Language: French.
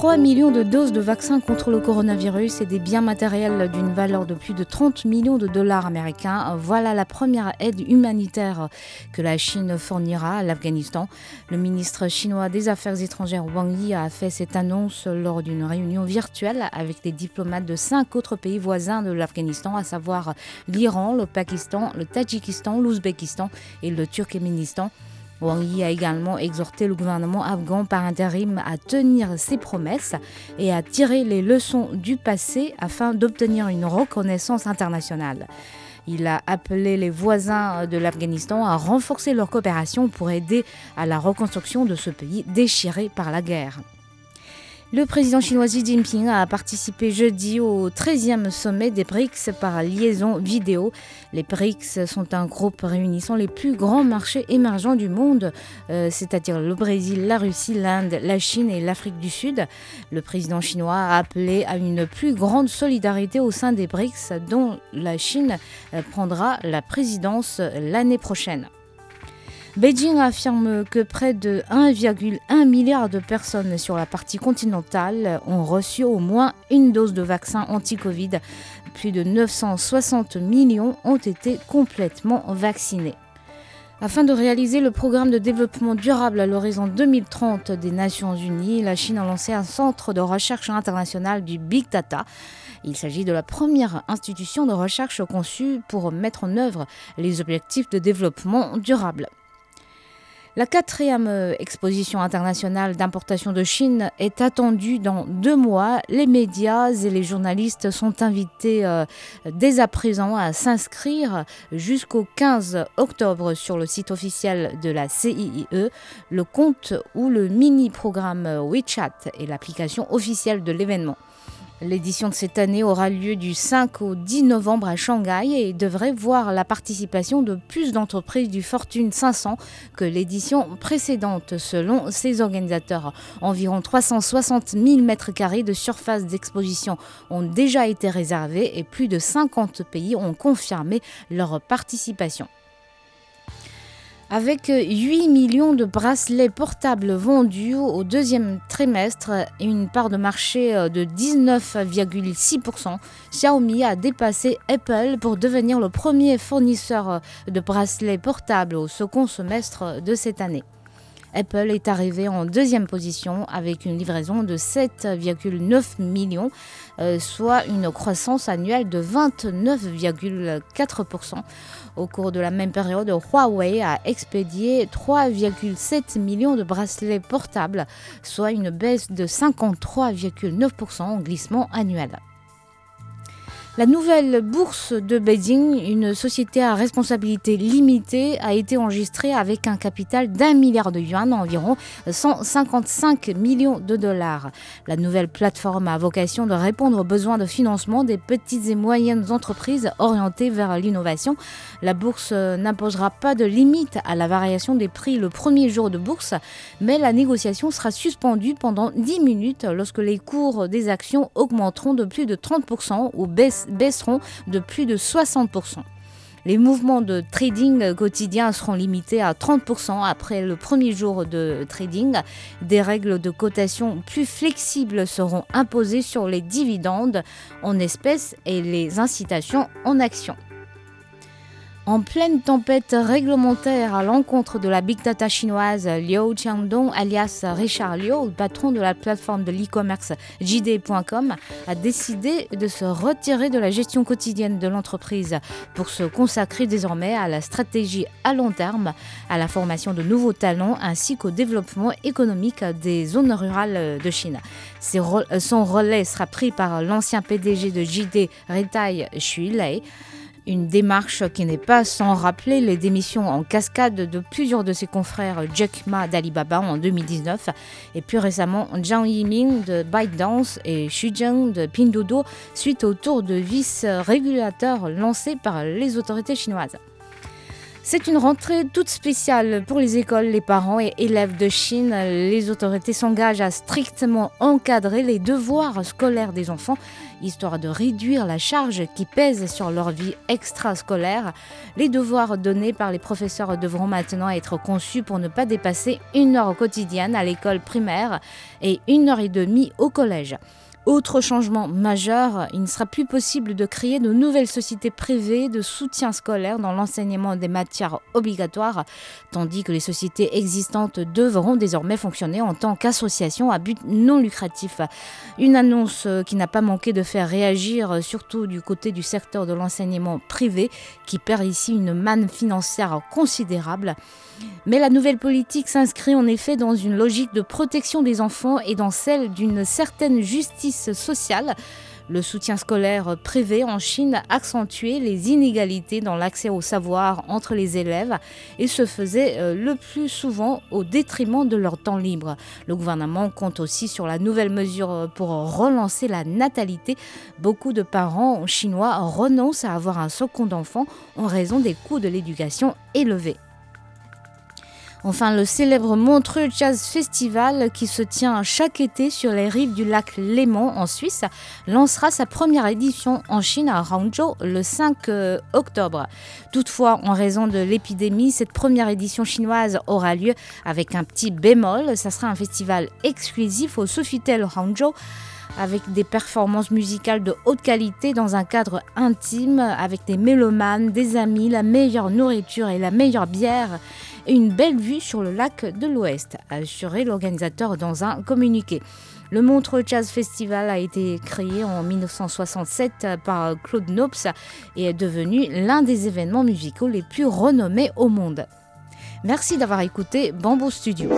3 millions de doses de vaccins contre le coronavirus et des biens matériels d'une valeur de plus de 30 millions de dollars américains. Voilà la première aide humanitaire que la Chine fournira à l'Afghanistan. Le ministre chinois des Affaires étrangères Wang Yi a fait cette annonce lors d'une réunion virtuelle avec des diplomates de cinq autres pays voisins de l'Afghanistan, à savoir l'Iran, le Pakistan, le Tadjikistan, l'Ouzbékistan et le Turkménistan. Wang Yi a également exhorté le gouvernement afghan par intérim à tenir ses promesses et à tirer les leçons du passé afin d'obtenir une reconnaissance internationale. Il a appelé les voisins de l'Afghanistan à renforcer leur coopération pour aider à la reconstruction de ce pays déchiré par la guerre. Le président chinois Xi Jinping a participé jeudi au 13e sommet des BRICS par liaison vidéo. Les BRICS sont un groupe réunissant les plus grands marchés émergents du monde, euh, c'est-à-dire le Brésil, la Russie, l'Inde, la Chine et l'Afrique du Sud. Le président chinois a appelé à une plus grande solidarité au sein des BRICS dont la Chine prendra la présidence l'année prochaine. Beijing affirme que près de 1,1 milliard de personnes sur la partie continentale ont reçu au moins une dose de vaccin anti-Covid. Plus de 960 millions ont été complètement vaccinés. Afin de réaliser le programme de développement durable à l'horizon 2030 des Nations Unies, la Chine a lancé un centre de recherche international du Big Data. Il s'agit de la première institution de recherche conçue pour mettre en œuvre les objectifs de développement durable. La quatrième euh, exposition internationale d'importation de Chine est attendue dans deux mois. Les médias et les journalistes sont invités euh, dès à présent à s'inscrire jusqu'au 15 octobre sur le site officiel de la CIIE. Le compte ou le mini-programme WeChat est l'application officielle de l'événement. L'édition de cette année aura lieu du 5 au 10 novembre à Shanghai et devrait voir la participation de plus d'entreprises du Fortune 500 que l'édition précédente selon ses organisateurs. Environ 360 000 mètres carrés de surface d'exposition ont déjà été réservés et plus de 50 pays ont confirmé leur participation. Avec 8 millions de bracelets portables vendus au deuxième trimestre et une part de marché euh, de 19,6%, Xiaomi a dépassé Apple pour devenir le premier fournisseur euh, de bracelets portables au second semestre de cette année. Apple est arrivé en deuxième position avec une livraison de 7,9 millions, euh, soit une croissance annuelle de 29,4%. Au cours de la même période, Huawei a expédié 3,7 millions de bracelets portables, soit une baisse de 53,9% en glissement annuel. La nouvelle bourse de Beijing, une société à responsabilité limitée, a été enregistrée avec un capital d'un milliard de yuan, environ 155 millions de dollars. La nouvelle plateforme a vocation de répondre aux besoins de financement des petites et moyennes entreprises orientées vers l'innovation. La bourse n'imposera pas de limite à la variation des prix le premier jour de bourse, mais la négociation sera suspendue pendant 10 minutes lorsque les cours des actions augmenteront de plus de 30% ou baissent baisseront de plus de 60%. Les mouvements de trading quotidien seront limités à 30% après le premier jour de trading. Des règles de cotation plus flexibles seront imposées sur les dividendes en espèces et les incitations en actions. En pleine tempête réglementaire à l'encontre de la big data chinoise, Liu Qiangdong, alias Richard Liu, patron de la plateforme de l'e-commerce JD.com, a décidé de se retirer de la gestion quotidienne de l'entreprise pour se consacrer désormais à la stratégie à long terme, à la formation de nouveaux talents ainsi qu'au développement économique des zones rurales de Chine. Son relais sera pris par l'ancien PDG de JD Retail, Xu Lei. Une démarche qui n'est pas sans rappeler les démissions en cascade de plusieurs de ses confrères Jack Ma d'Alibaba en 2019 et plus récemment Zhang Yiming de ByteDance et Xu Zheng de Pinduoduo suite au tour de vice-régulateur lancé par les autorités chinoises. C'est une rentrée toute spéciale pour les écoles, les parents et élèves de Chine. Les autorités s'engagent à strictement encadrer les devoirs scolaires des enfants, histoire de réduire la charge qui pèse sur leur vie extrascolaire. Les devoirs donnés par les professeurs devront maintenant être conçus pour ne pas dépasser une heure quotidienne à l'école primaire et une heure et demie au collège. Autre changement majeur, il ne sera plus possible de créer de nouvelles sociétés privées de soutien scolaire dans l'enseignement des matières obligatoires, tandis que les sociétés existantes devront désormais fonctionner en tant qu'associations à but non lucratif. Une annonce qui n'a pas manqué de faire réagir, surtout du côté du secteur de l'enseignement privé, qui perd ici une manne financière considérable. Mais la nouvelle politique s'inscrit en effet dans une logique de protection des enfants et dans celle d'une certaine justice Le soutien scolaire privé en Chine accentuait les inégalités dans l'accès au savoir entre les élèves et se faisait euh, le plus souvent au détriment de leur temps libre. Le gouvernement compte aussi sur la nouvelle mesure pour relancer la natalité. Beaucoup de parents chinois renoncent à avoir un second enfant en raison des coûts de l'éducation élevés. Enfin, le célèbre Montreux Jazz Festival, qui se tient chaque été sur les rives du lac Léman en Suisse, lancera sa première édition en Chine à Hangzhou le 5 euh, octobre. Toutefois, en raison de l'épidémie, cette première édition chinoise aura lieu avec un petit bémol. Ça sera un festival exclusif au Sofitel Hangzhou avec des performances musicales de haute qualité dans un cadre intime, avec des mélomanes, des amis, la meilleure nourriture et la meilleure bière et une belle vue sur le lac de l'Ouest, a assuré l'organisateur dans un communiqué. Le Montreux Jazz Festival a été créé en 1967 par Claude Nopes et est devenu l'un des événements musicaux les plus renommés au monde. Merci d'avoir écouté Bamboo Studio.